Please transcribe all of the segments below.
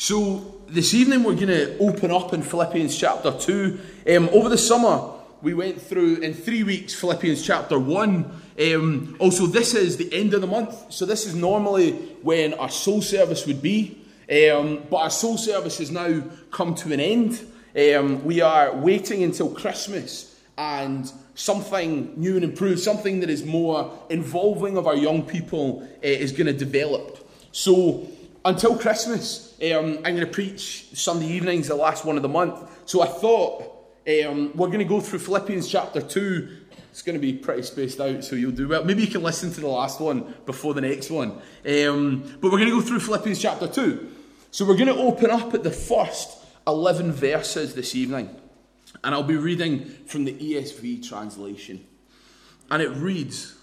So, this evening we're going to open up in Philippians chapter 2. Um, over the summer, we went through in three weeks Philippians chapter 1. Um, also, this is the end of the month, so this is normally when our soul service would be. Um, but our soul service has now come to an end. Um, we are waiting until Christmas and something new and improved, something that is more involving of our young people, uh, is going to develop. So, until Christmas, um, I'm going to preach Sunday evenings, the last one of the month. So I thought um, we're going to go through Philippians chapter 2. It's going to be pretty spaced out, so you'll do well. Maybe you can listen to the last one before the next one. Um, but we're going to go through Philippians chapter 2. So we're going to open up at the first 11 verses this evening. And I'll be reading from the ESV translation. And it reads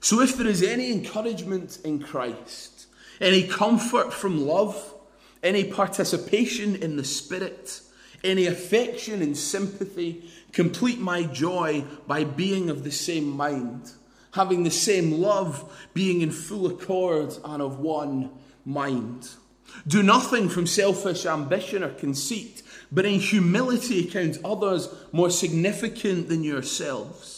So if there is any encouragement in Christ, any comfort from love, any participation in the Spirit, any affection and sympathy. Complete my joy by being of the same mind, having the same love, being in full accord and of one mind. Do nothing from selfish ambition or conceit, but in humility count others more significant than yourselves.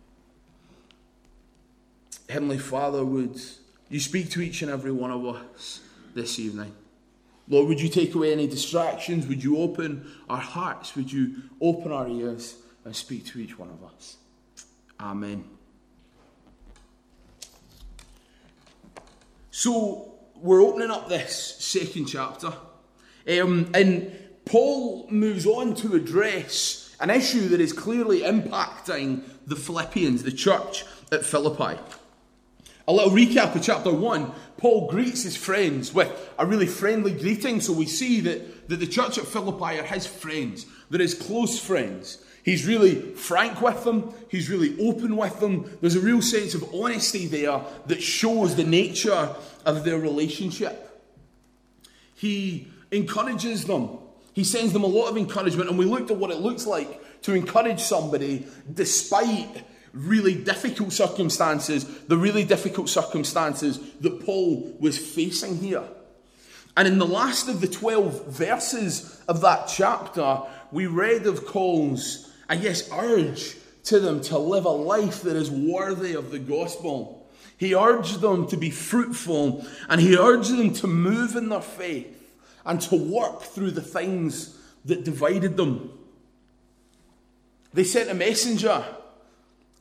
Heavenly Father, would you speak to each and every one of us this evening. Lord, would you take away any distractions? Would you open our hearts? Would you open our ears and speak to each one of us? Amen. So, we're opening up this second chapter. Um, and Paul moves on to address an issue that is clearly impacting the Philippians, the church at Philippi. A little recap of chapter 1. Paul greets his friends with a really friendly greeting. So we see that, that the church at Philippi are his friends, they're his close friends. He's really frank with them, he's really open with them. There's a real sense of honesty there that shows the nature of their relationship. He encourages them, he sends them a lot of encouragement, and we looked at what it looks like to encourage somebody despite really difficult circumstances, the really difficult circumstances that Paul was facing here. And in the last of the 12 verses of that chapter, we read of Paul's, I guess, urge to them to live a life that is worthy of the gospel. He urged them to be fruitful and he urged them to move in their faith and to work through the things that divided them. They sent a messenger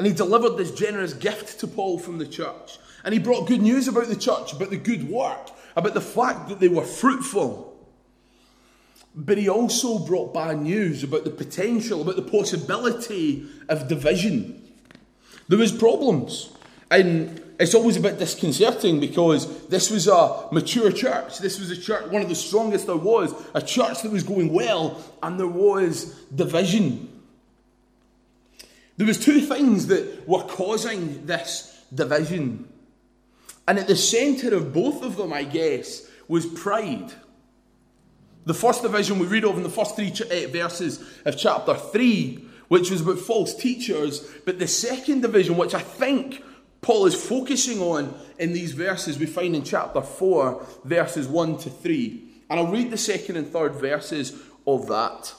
and he delivered this generous gift to Paul from the church. And he brought good news about the church, about the good work, about the fact that they were fruitful. But he also brought bad news about the potential, about the possibility of division. There was problems. And it's always a bit disconcerting because this was a mature church. This was a church, one of the strongest there was, a church that was going well, and there was division. There was two things that were causing this division. And at the centre of both of them, I guess, was pride. The first division we read of in the first three eh, verses of chapter 3, which was about false teachers. But the second division, which I think Paul is focusing on in these verses, we find in chapter 4, verses 1 to 3. And I'll read the second and third verses of that.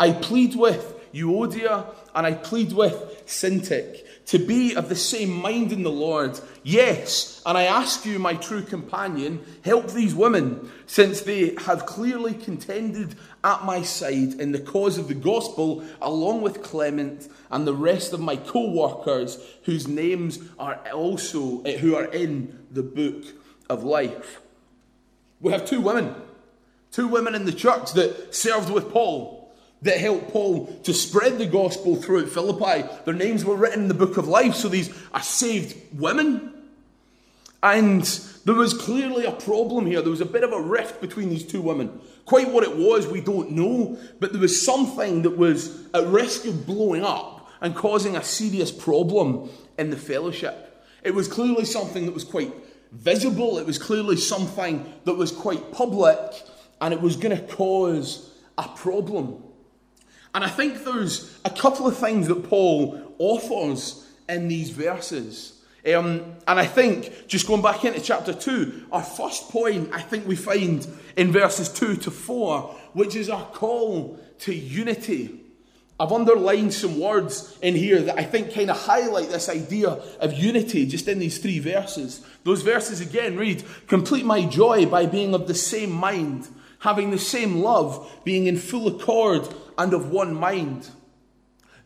I plead with Euodia and I plead with Syntyche to be of the same mind in the Lord. Yes, and I ask you, my true companion, help these women, since they have clearly contended at my side in the cause of the gospel, along with Clement and the rest of my co workers, whose names are also, eh, who are in the book of life. We have two women, two women in the church that served with Paul that helped Paul to spread the gospel throughout Philippi. Their names were written in the book of life, so these are saved women. And there was clearly a problem here. There was a bit of a rift between these two women. Quite what it was, we don't know, but there was something that was at risk of blowing up and causing a serious problem in the fellowship. It was clearly something that was quite visible, it was clearly something that was quite public, and it was going to cause a problem. And I think there's a couple of things that Paul offers in these verses. Um, and I think, just going back into chapter 2, our first point I think we find in verses 2 to 4, which is our call to unity. I've underlined some words in here that I think kind of highlight this idea of unity just in these three verses. Those verses again read Complete my joy by being of the same mind, having the same love, being in full accord and of one mind.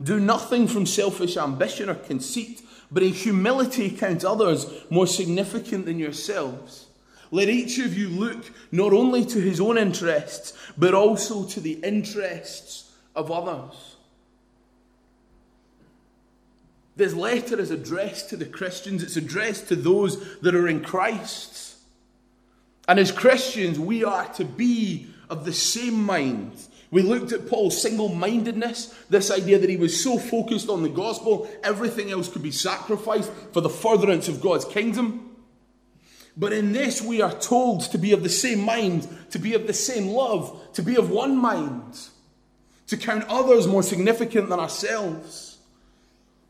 Do nothing from selfish ambition or conceit, but in humility count others more significant than yourselves. Let each of you look not only to his own interests, but also to the interests of others. This letter is addressed to the Christians, it's addressed to those that are in Christ. And as Christians, we are to be of the same mind we looked at Paul's single mindedness, this idea that he was so focused on the gospel, everything else could be sacrificed for the furtherance of God's kingdom. But in this, we are told to be of the same mind, to be of the same love, to be of one mind, to count others more significant than ourselves,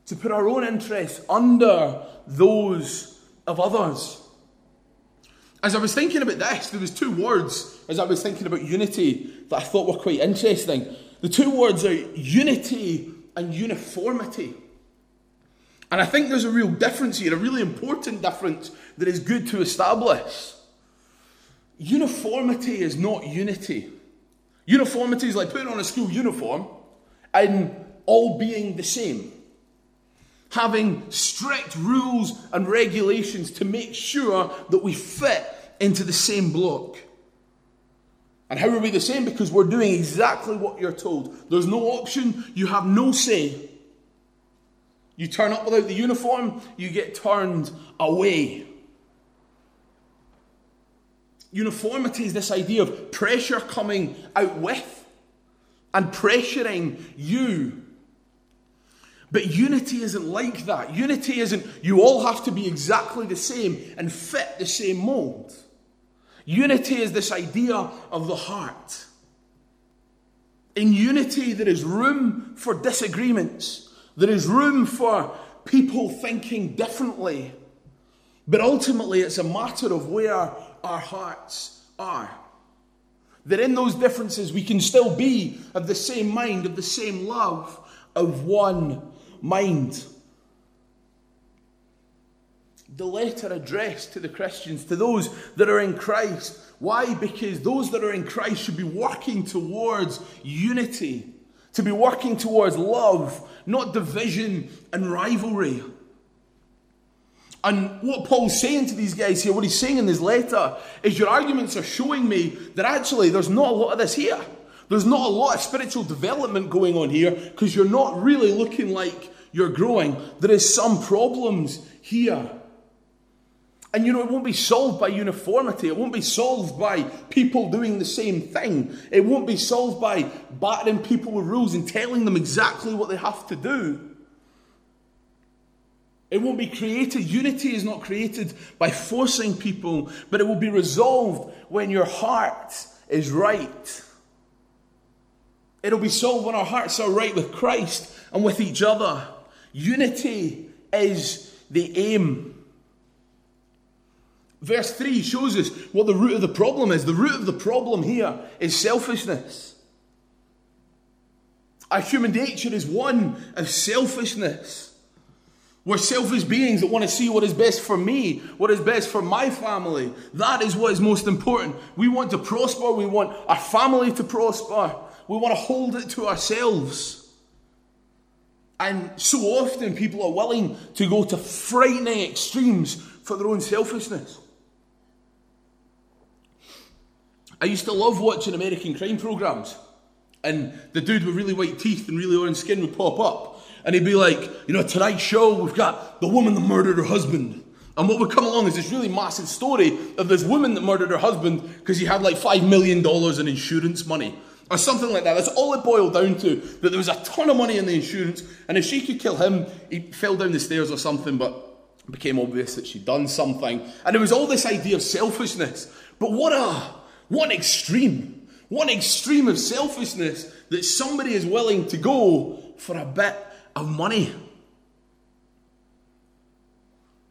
to put our own interests under those of others. As I was thinking about this, there was two words as I was thinking about unity that I thought were quite interesting. The two words are unity and uniformity. And I think there's a real difference here, a really important difference that is good to establish. Uniformity is not unity. Uniformity is like putting on a school uniform and all being the same. Having strict rules and regulations to make sure that we fit into the same block. And how are we the same? Because we're doing exactly what you're told. There's no option, you have no say. You turn up without the uniform, you get turned away. Uniformity is this idea of pressure coming out with and pressuring you. But unity isn't like that. Unity isn't you all have to be exactly the same and fit the same mold. Unity is this idea of the heart. In unity, there is room for disagreements, there is room for people thinking differently. But ultimately, it's a matter of where our hearts are. That in those differences, we can still be of the same mind, of the same love, of one mind the letter addressed to the Christians, to those that are in Christ. Why? Because those that are in Christ should be working towards unity, to be working towards love, not division and rivalry. And what Paul's saying to these guys here, what he's saying in this letter, is your arguments are showing me that actually there's not a lot of this here. There's not a lot of spiritual development going on here because you're not really looking like you're growing. There is some problems here. And you know, it won't be solved by uniformity. It won't be solved by people doing the same thing. It won't be solved by battering people with rules and telling them exactly what they have to do. It won't be created. Unity is not created by forcing people, but it will be resolved when your heart is right. It'll be solved when our hearts are right with Christ and with each other. Unity is the aim. Verse 3 shows us what the root of the problem is. The root of the problem here is selfishness. Our human nature is one of selfishness. We're selfish beings that want to see what is best for me, what is best for my family. That is what is most important. We want to prosper. We want our family to prosper. We want to hold it to ourselves. And so often people are willing to go to frightening extremes for their own selfishness. I used to love watching American crime programs. And the dude with really white teeth and really orange skin would pop up and he'd be like, you know, tonight's show, we've got the woman that murdered her husband. And what would come along is this really massive story of this woman that murdered her husband because he had like $5 million in insurance money. Or something like that. That's all it boiled down to. That there was a ton of money in the insurance, and if she could kill him, he fell down the stairs or something, but it became obvious that she'd done something. And it was all this idea of selfishness. But what a what extreme. One extreme of selfishness that somebody is willing to go for a bit of money.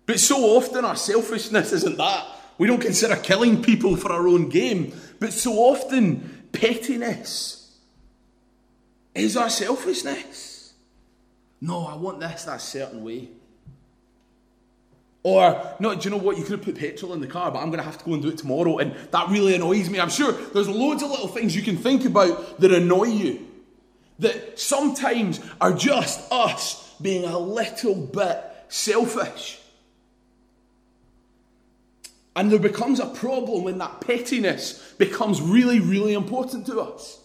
But so often our selfishness isn't that. We don't consider killing people for our own game. But so often pettiness is our selfishness. No, I want this that certain way. Or, no, do you know what? You could have put petrol in the car, but I'm going to have to go and do it tomorrow. And that really annoys me. I'm sure there's loads of little things you can think about that annoy you that sometimes are just us being a little bit selfish. And there becomes a problem when that pettiness becomes really, really important to us.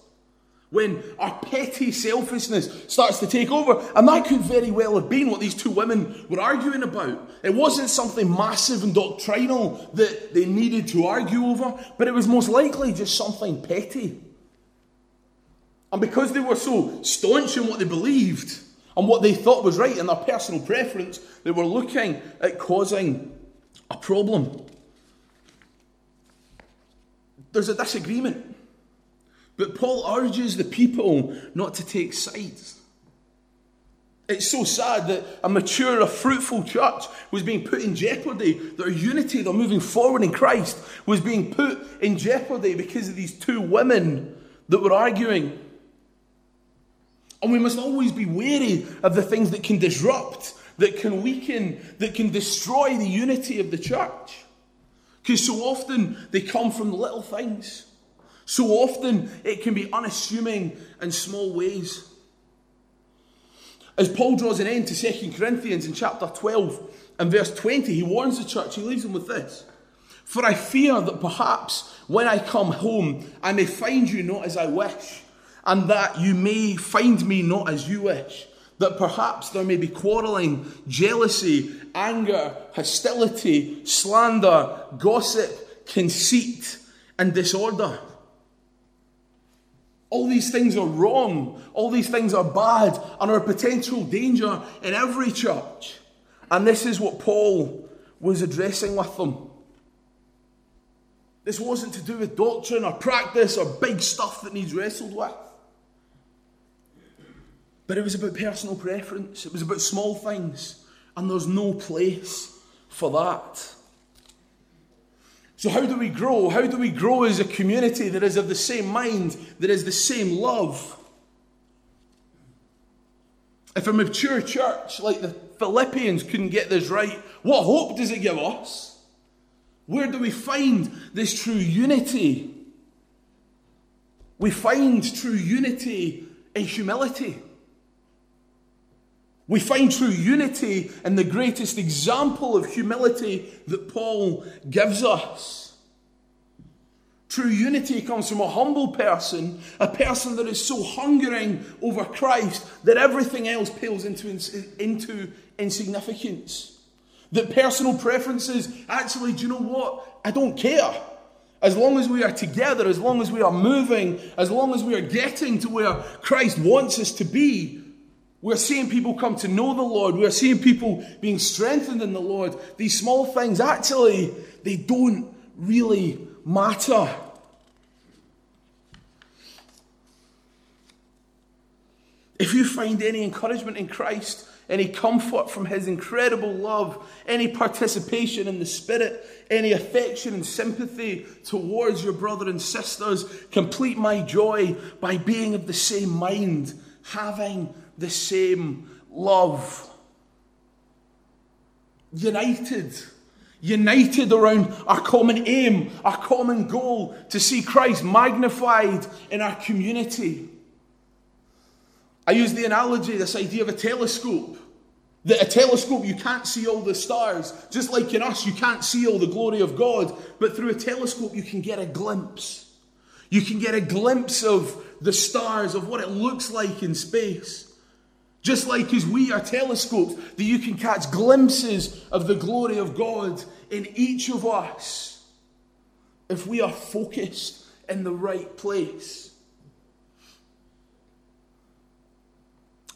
When our petty selfishness starts to take over. And that could very well have been what these two women were arguing about. It wasn't something massive and doctrinal that they needed to argue over, but it was most likely just something petty. And because they were so staunch in what they believed and what they thought was right in their personal preference, they were looking at causing a problem. There's a disagreement. But Paul urges the people not to take sides. It's so sad that a mature, a fruitful church was being put in jeopardy. Their unity, their moving forward in Christ, was being put in jeopardy because of these two women that were arguing. And we must always be wary of the things that can disrupt, that can weaken, that can destroy the unity of the church. Because so often they come from little things. So often it can be unassuming and small ways. As Paul draws an end to 2 Corinthians in chapter 12 and verse 20, he warns the church, he leaves them with this For I fear that perhaps when I come home, I may find you not as I wish and that you may find me not as you wish. That perhaps there may be quarreling, jealousy, anger, hostility, slander, gossip, conceit, and disorder. All these things are wrong. All these things are bad and are a potential danger in every church. And this is what Paul was addressing with them. This wasn't to do with doctrine or practice or big stuff that needs wrestled with. But it was about personal preference, it was about small things, and there's no place for that. So, how do we grow? How do we grow as a community that is of the same mind, that is the same love? If a mature church like the Philippians couldn't get this right, what hope does it give us? Where do we find this true unity? We find true unity in humility. We find true unity in the greatest example of humility that Paul gives us. True unity comes from a humble person, a person that is so hungering over Christ that everything else pales into, into insignificance. That personal preferences, actually, do you know what? I don't care. As long as we are together, as long as we are moving, as long as we are getting to where Christ wants us to be, we're seeing people come to know the Lord. We're seeing people being strengthened in the Lord. These small things, actually, they don't really matter. If you find any encouragement in Christ, any comfort from His incredible love, any participation in the Spirit, any affection and sympathy towards your brother and sisters, complete my joy by being of the same mind, having the same love. united. United around our common aim, our common goal to see Christ magnified in our community. I use the analogy, this idea of a telescope. That a telescope, you can't see all the stars. Just like in us, you can't see all the glory of God. But through a telescope, you can get a glimpse. You can get a glimpse of the stars, of what it looks like in space. Just like as we are telescopes, that you can catch glimpses of the glory of God in each of us if we are focused in the right place.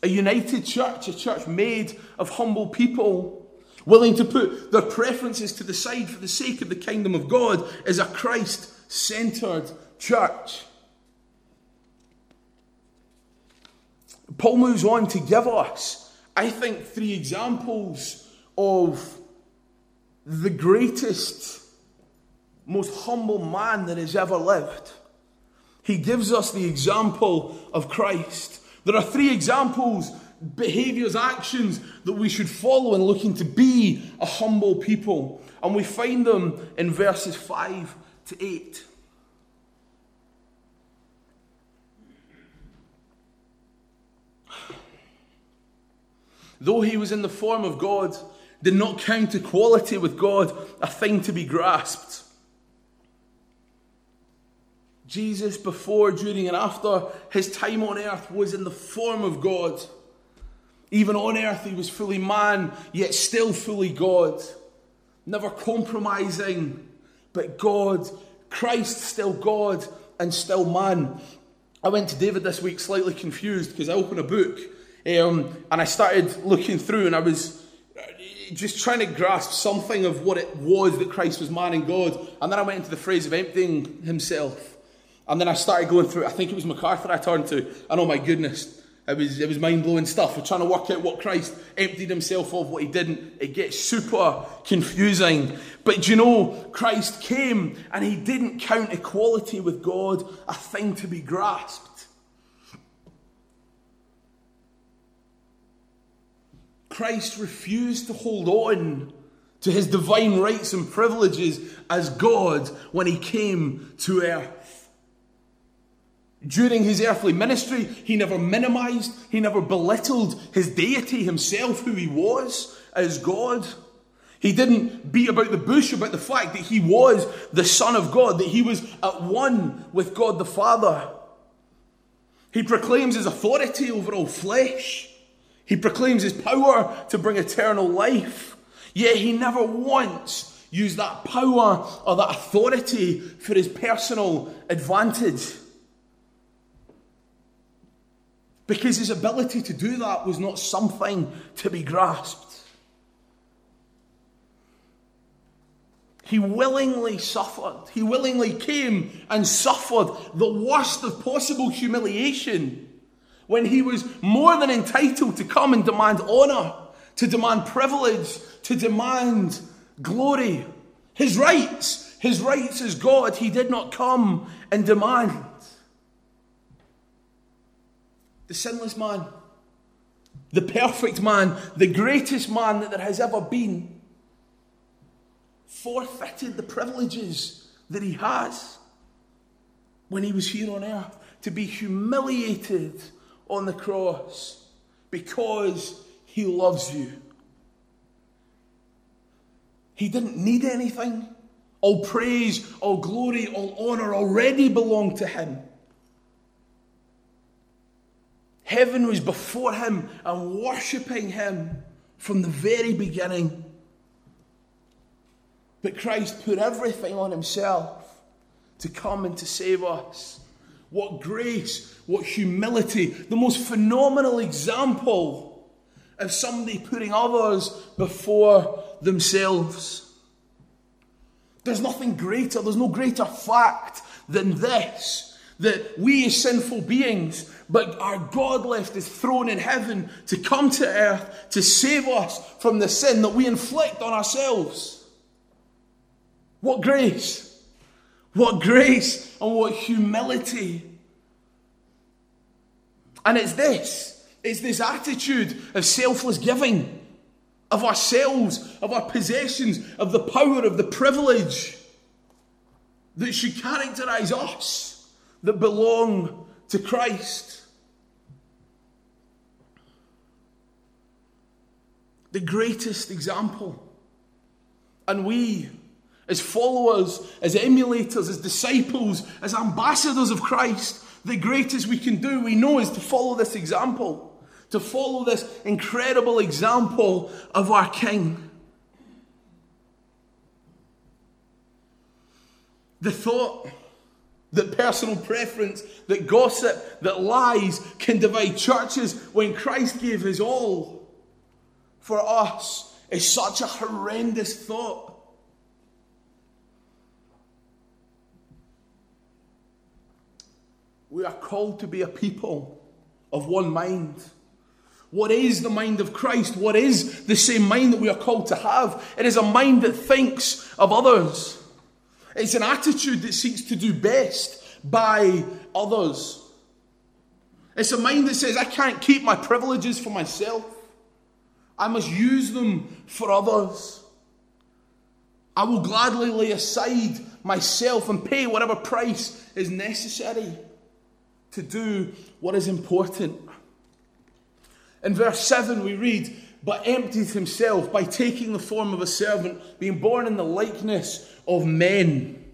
A united church, a church made of humble people, willing to put their preferences to the side for the sake of the kingdom of God, is a Christ centered church. Paul moves on to give us, I think, three examples of the greatest, most humble man that has ever lived. He gives us the example of Christ. There are three examples, behaviors, actions that we should follow in looking to be a humble people. And we find them in verses 5 to 8. Though he was in the form of God, did not count equality with God a thing to be grasped. Jesus, before, during, and after his time on earth, was in the form of God. Even on earth, he was fully man, yet still fully God. Never compromising, but God. Christ, still God, and still man. I went to David this week slightly confused because I opened a book um, and I started looking through and I was just trying to grasp something of what it was that Christ was man and God. And then I went into the phrase of emptying himself. And then I started going through, I think it was MacArthur I turned to. And oh my goodness, it was, it was mind blowing stuff. We're trying to work out what Christ emptied himself of, what he didn't. It gets super confusing. But you know, Christ came and he didn't count equality with God a thing to be grasped. Christ refused to hold on to his divine rights and privileges as God when he came to earth. During his earthly ministry, he never minimized, he never belittled his deity himself, who he was as God. He didn't beat about the bush about the fact that he was the Son of God, that he was at one with God the Father. He proclaims his authority over all flesh. He proclaims his power to bring eternal life, yet he never once used that power or that authority for his personal advantage. Because his ability to do that was not something to be grasped. He willingly suffered. He willingly came and suffered the worst of possible humiliation when he was more than entitled to come and demand honor, to demand privilege, to demand glory. His rights, his rights as God, he did not come and demand. The sinless man, the perfect man, the greatest man that there has ever been, forfeited the privileges that he has when he was here on earth to be humiliated on the cross because he loves you. He didn't need anything. All praise, all glory, all honor already belonged to him. Heaven was before him and worshipping him from the very beginning. But Christ put everything on himself to come and to save us. What grace, what humility, the most phenomenal example of somebody putting others before themselves. There's nothing greater, there's no greater fact than this that we as sinful beings, but our God left his throne in heaven to come to earth to save us from the sin that we inflict on ourselves. What grace! What grace and what humility. And it's this it's this attitude of selfless giving. of ourselves, of our possessions, of the power, of the privilege that should characterize us that belong to Christ. The greatest example. And we, as followers, as emulators, as disciples, as ambassadors of Christ, the greatest we can do, we know, is to follow this example to follow this incredible example of our King. The thought that personal preference, that gossip, that lies can divide churches when Christ gave his all for us is such a horrendous thought. We are called to be a people of one mind. What is the mind of Christ? What is the same mind that we are called to have? It is a mind that thinks of others. It's an attitude that seeks to do best by others. It's a mind that says, I can't keep my privileges for myself. I must use them for others. I will gladly lay aside myself and pay whatever price is necessary to do what is important. In verse 7, we read, But emptied himself by taking the form of a servant, being born in the likeness of men.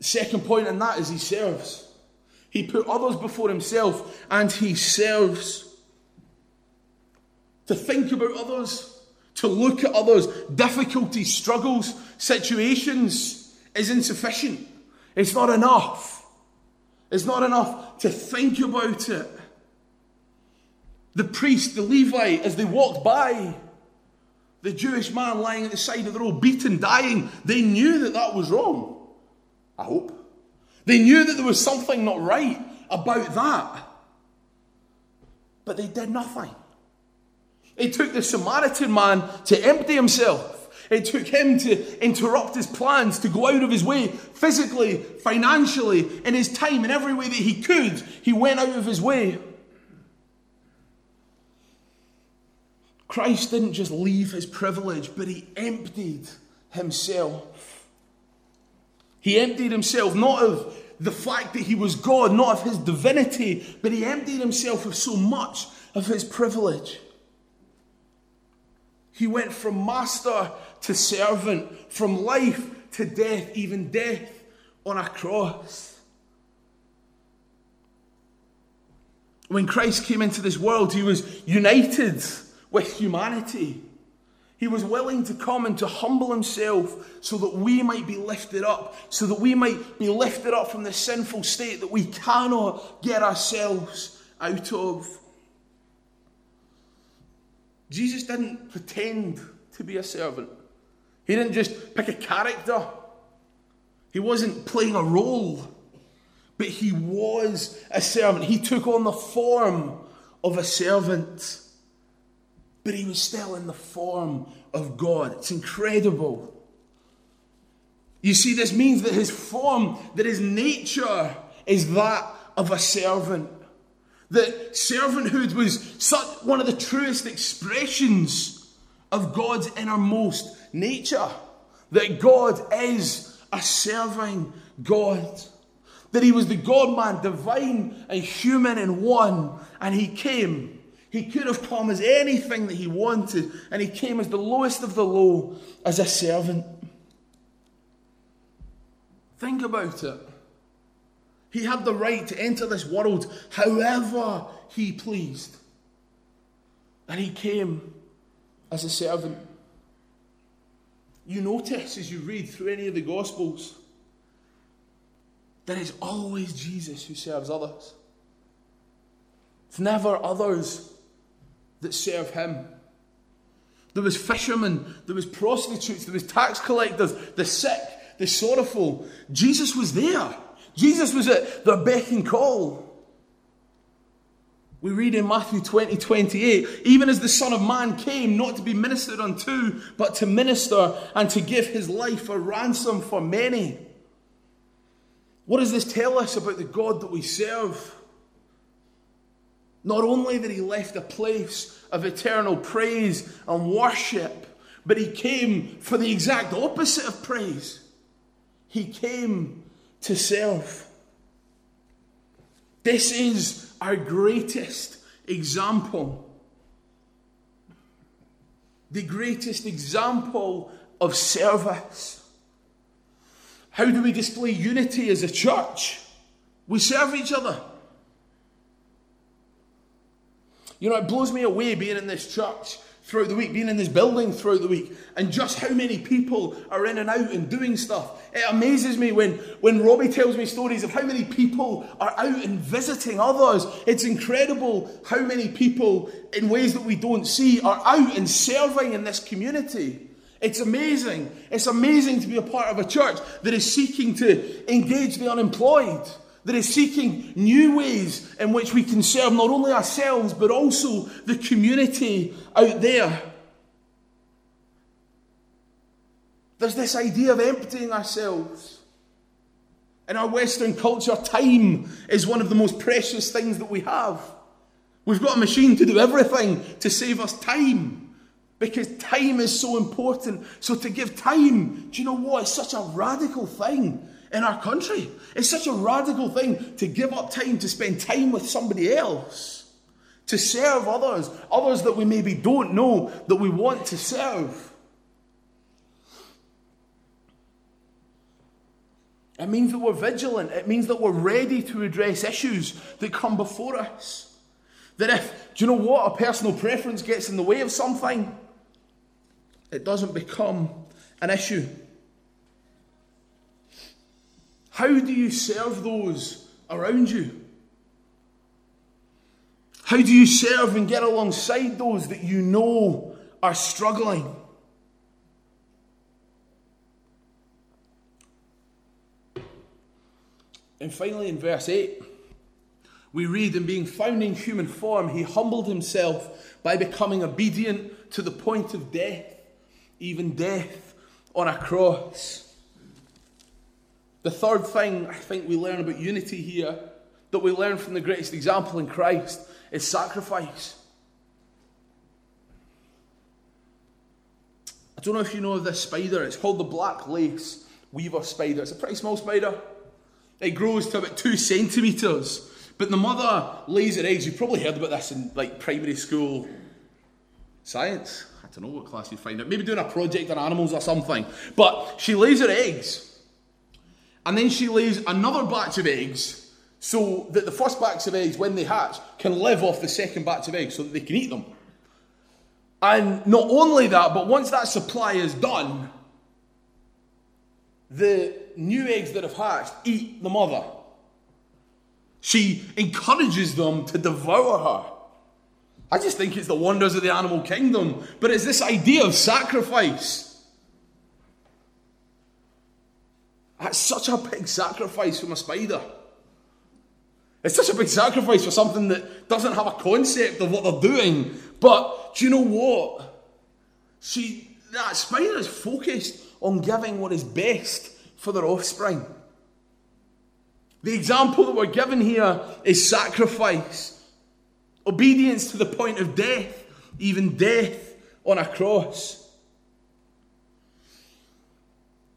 Second point in that is he serves. He put others before himself and he serves. To think about others, to look at others, difficulties, struggles, situations is insufficient. It's not enough. It's not enough to think about it the priest, the Levite, as they walked by, the Jewish man lying at the side of the road, beaten, dying, they knew that that was wrong. I hope. They knew that there was something not right about that. But they did nothing. It took the Samaritan man to empty himself. It took him to interrupt his plans, to go out of his way, physically, financially, in his time, in every way that he could. He went out of his way. Christ didn't just leave his privilege, but he emptied himself. He emptied himself not of the fact that he was God, not of his divinity, but he emptied himself of so much of his privilege. He went from master to servant, from life to death, even death on a cross. When Christ came into this world, he was united with humanity. He was willing to come and to humble himself so that we might be lifted up, so that we might be lifted up from the sinful state that we cannot get ourselves out of. Jesus didn't pretend to be a servant, he didn't just pick a character, he wasn't playing a role, but he was a servant. He took on the form of a servant but he was still in the form of God. It's incredible. You see, this means that his form, that his nature is that of a servant. That servanthood was such one of the truest expressions of God's innermost nature. That God is a serving God. That he was the God man, divine and human in one, and he came he could have come as anything that he wanted, and he came as the lowest of the low, as a servant. Think about it. He had the right to enter this world however he pleased. And he came as a servant. You notice as you read through any of the Gospels that it's always Jesus who serves others. It's never others that serve him. There was fishermen, there was prostitutes, there was tax collectors, the sick, the sorrowful. Jesus was there. Jesus was at their beck and call. We read in Matthew 20, 28, even as the Son of Man came not to be ministered unto, but to minister and to give his life a ransom for many. What does this tell us about the God that we serve? Not only that he left a place of eternal praise and worship, but he came for the exact opposite of praise. He came to serve. This is our greatest example. The greatest example of service. How do we display unity as a church? We serve each other. You know, it blows me away being in this church throughout the week, being in this building throughout the week, and just how many people are in and out and doing stuff. It amazes me when, when Robbie tells me stories of how many people are out and visiting others. It's incredible how many people, in ways that we don't see, are out and serving in this community. It's amazing. It's amazing to be a part of a church that is seeking to engage the unemployed that is seeking new ways in which we can serve not only ourselves but also the community out there. There's this idea of emptying ourselves. In our Western culture, time is one of the most precious things that we have. We've got a machine to do everything to save us time because time is so important. So, to give time, do you know what? It's such a radical thing in our country. It's such a radical thing to give up time to spend time with somebody else, to serve others, others that we maybe don't know that we want to serve. It means that we're vigilant. It means that we're ready to address issues that come before us. That if, do you know what, a personal preference gets in the way of something, it doesn't become an issue. How do you serve those around you? How do you serve and get alongside those that you know are struggling? And finally, in verse 8, we read, In being found in human form, he humbled himself by becoming obedient to the point of death, even death on a cross. The third thing I think we learn about unity here, that we learn from the greatest example in Christ, is sacrifice. I don't know if you know of this spider. It's called the black lace weaver spider. It's a pretty small spider. It grows to about two centimetres. But the mother lays her eggs. You've probably heard about this in like primary school science. I don't know what class you'd find it. Maybe doing a project on animals or something. But she lays her eggs and then she lays another batch of eggs so that the first batch of eggs, when they hatch, can live off the second batch of eggs so that they can eat them. And not only that, but once that supply is done, the new eggs that have hatched eat the mother. She encourages them to devour her. I just think it's the wonders of the animal kingdom, but it's this idea of sacrifice. That's such a big sacrifice from a spider. It's such a big sacrifice for something that doesn't have a concept of what they're doing. But do you know what? She, that spider is focused on giving what is best for their offspring. The example that we're given here is sacrifice, obedience to the point of death, even death on a cross.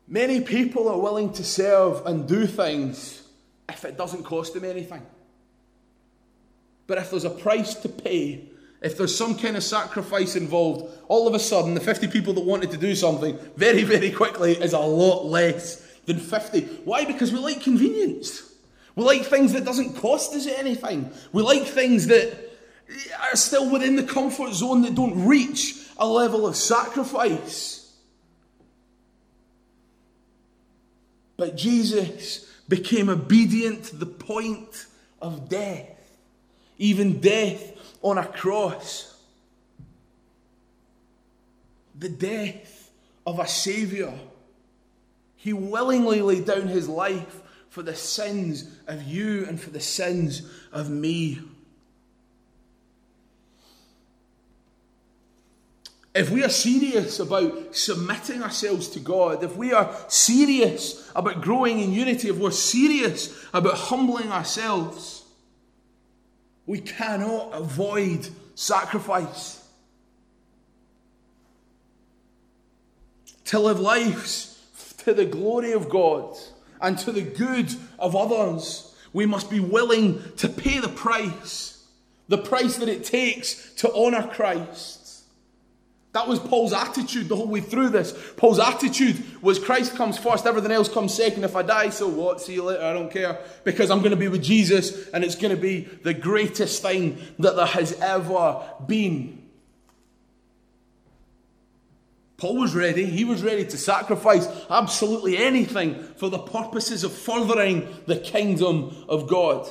Many people are willing to serve and do things if it doesn't cost them anything. But if there's a price to pay, if there's some kind of sacrifice involved, all of a sudden the 50 people that wanted to do something very, very quickly is a lot less than 50. Why? Because we like convenience. We like things that doesn't cost us anything. We like things that are still within the comfort zone that don't reach a level of sacrifice. But Jesus became obedient to the point of death, even death on a cross. The death of a Saviour. He willingly laid down his life for the sins of you and for the sins of me. If we are serious about submitting ourselves to God, if we are serious about growing in unity, if we're serious about humbling ourselves, We cannot avoid sacrifice. To live lives to the glory of God and to the good of others, we must be willing to pay the price, the price that it takes to honour Christ. That was Paul's attitude the whole way through this. Paul's attitude was Christ comes first, everything else comes second. If I die, so what? See you later, I don't care. Because I'm going to be with Jesus and it's going to be the greatest thing that there has ever been. Paul was ready. He was ready to sacrifice absolutely anything for the purposes of furthering the kingdom of God.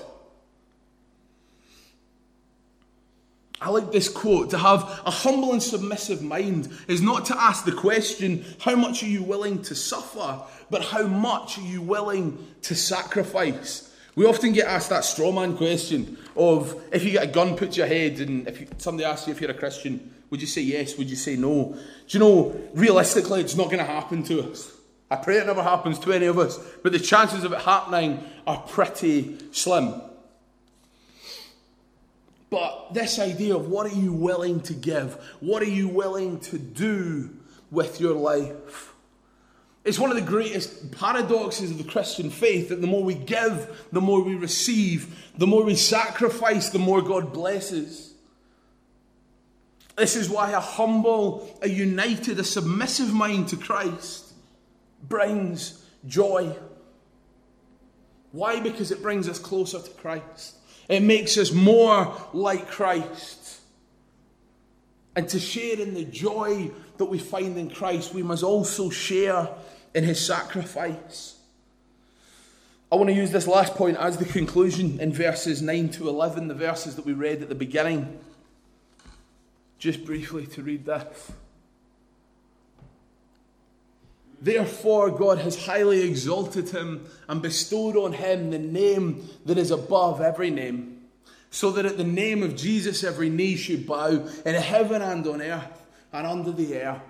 I like this quote to have a humble and submissive mind is not to ask the question, how much are you willing to suffer, but how much are you willing to sacrifice? We often get asked that straw man question of if you get a gun put to your head and if you, somebody asks you if you're a Christian, would you say yes? Would you say no? Do you know, realistically, it's not going to happen to us. I pray it never happens to any of us, but the chances of it happening are pretty slim. But this idea of what are you willing to give? What are you willing to do with your life? It's one of the greatest paradoxes of the Christian faith that the more we give, the more we receive, the more we sacrifice, the more God blesses. This is why a humble, a united, a submissive mind to Christ brings joy. Why? Because it brings us closer to Christ. It makes us more like Christ. And to share in the joy that we find in Christ, we must also share in his sacrifice. I want to use this last point as the conclusion in verses 9 to 11, the verses that we read at the beginning. Just briefly to read this. Therefore, God has highly exalted him and bestowed on him the name that is above every name, so that at the name of Jesus every knee should bow in heaven and on earth and under the earth,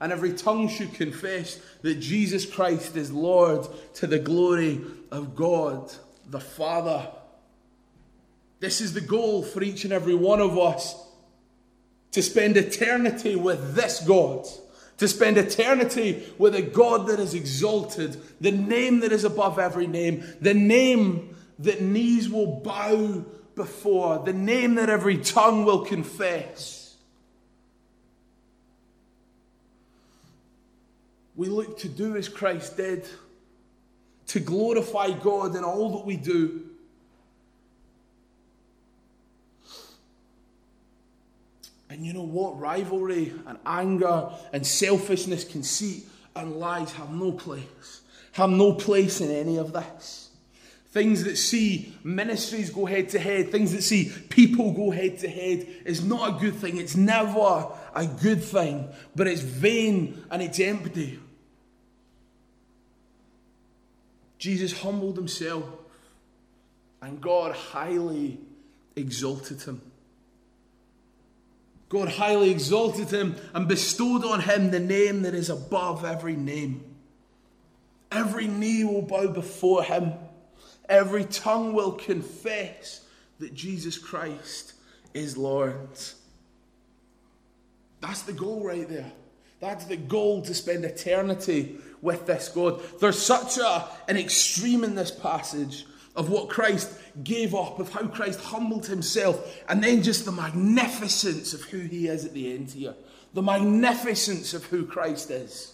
and every tongue should confess that Jesus Christ is Lord to the glory of God the Father. This is the goal for each and every one of us to spend eternity with this God to spend eternity with a God that is exalted, the name that is above every name, the name that knees will bow before, the name that every tongue will confess. We look to do as Christ did, to glorify God in all that we do. And you know what? Rivalry and anger and selfishness, conceit and lies have no place. Have no place in any of this. Things that see ministries go head to head, things that see people go head to head is not a good thing. It's never a good thing, but it's vain and it's empty. Jesus humbled himself, and God highly exalted him. God highly exalted him and bestowed on him the name that is above every name. Every knee will bow before him, every tongue will confess that Jesus Christ is Lord. That's the goal right there. That's the goal to spend eternity with this God. There's such a, an extreme in this passage of what Christ gave up, of how Christ humbled himself, and then just the magnificence of who he is at the end here. The magnificence of who Christ is.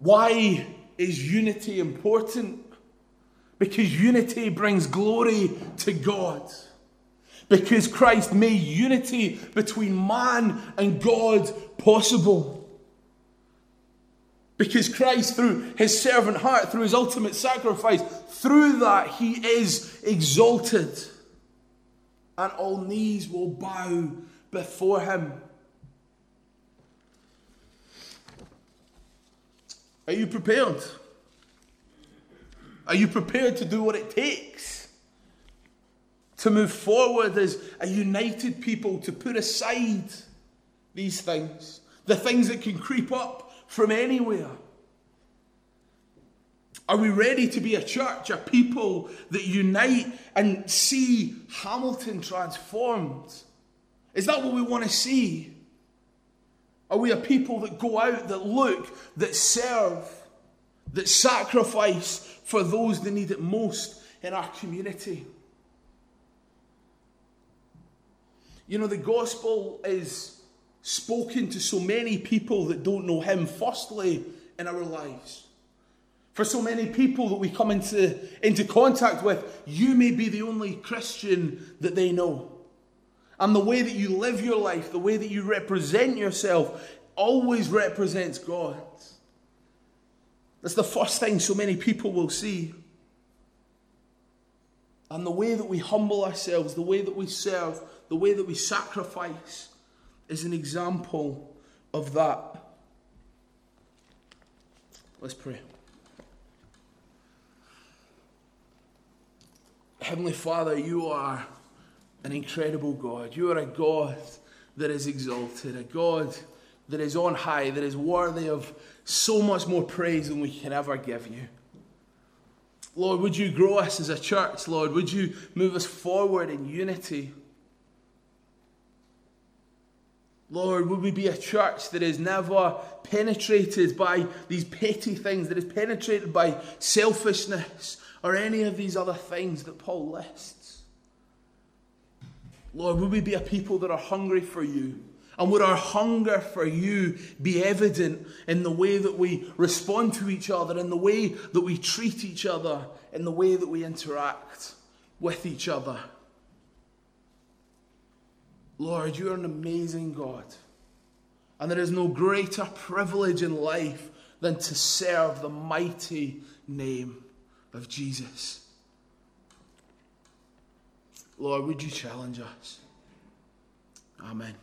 Why is unity important? Because unity brings glory to God. Because Christ made unity between man and God possible. Because Christ, through his servant heart, through his ultimate sacrifice, through that he is exalted. And all knees will bow before him. Are you prepared? Are you prepared to do what it takes to move forward as a united people, to put aside these things, the things that can creep up from anywhere. Are we ready to be a church, a people that unite and see Hamilton transformed? Is that what we want to see? Are we a people that go out, that look, that serve, that sacrifice for those that need it most in our community? You know, the gospel is spoken to so many people that don't know Him, firstly, in our lives. For so many people that we come into, into contact with, you may be the only Christian that they know. And the way that you live your life, the way that you represent yourself, always represents God. That's the first thing so many people will see. And the way that we humble ourselves, the way that we serve, the way that we sacrifice is an example of that. Let's pray. Heavenly Father, you are an incredible God. You are a God that is exalted, a God that is on high, that is worthy of so much more praise than we can ever give you. Lord, would you grow us as a church, Lord? Would you move us forward in unity? Lord, would we be a church that is never penetrated by these petty things, that is penetrated by selfishness or any of these other things that Paul lists? Lord, would we be a people that are hungry for you? And would our hunger for you be evident in the way that we respond to each other, in the way that we treat each other, in the way that we interact with each other? Lord, you are an amazing God. And there is no greater privilege in life than to serve the mighty name of Jesus. Lord, would you challenge us? Amen.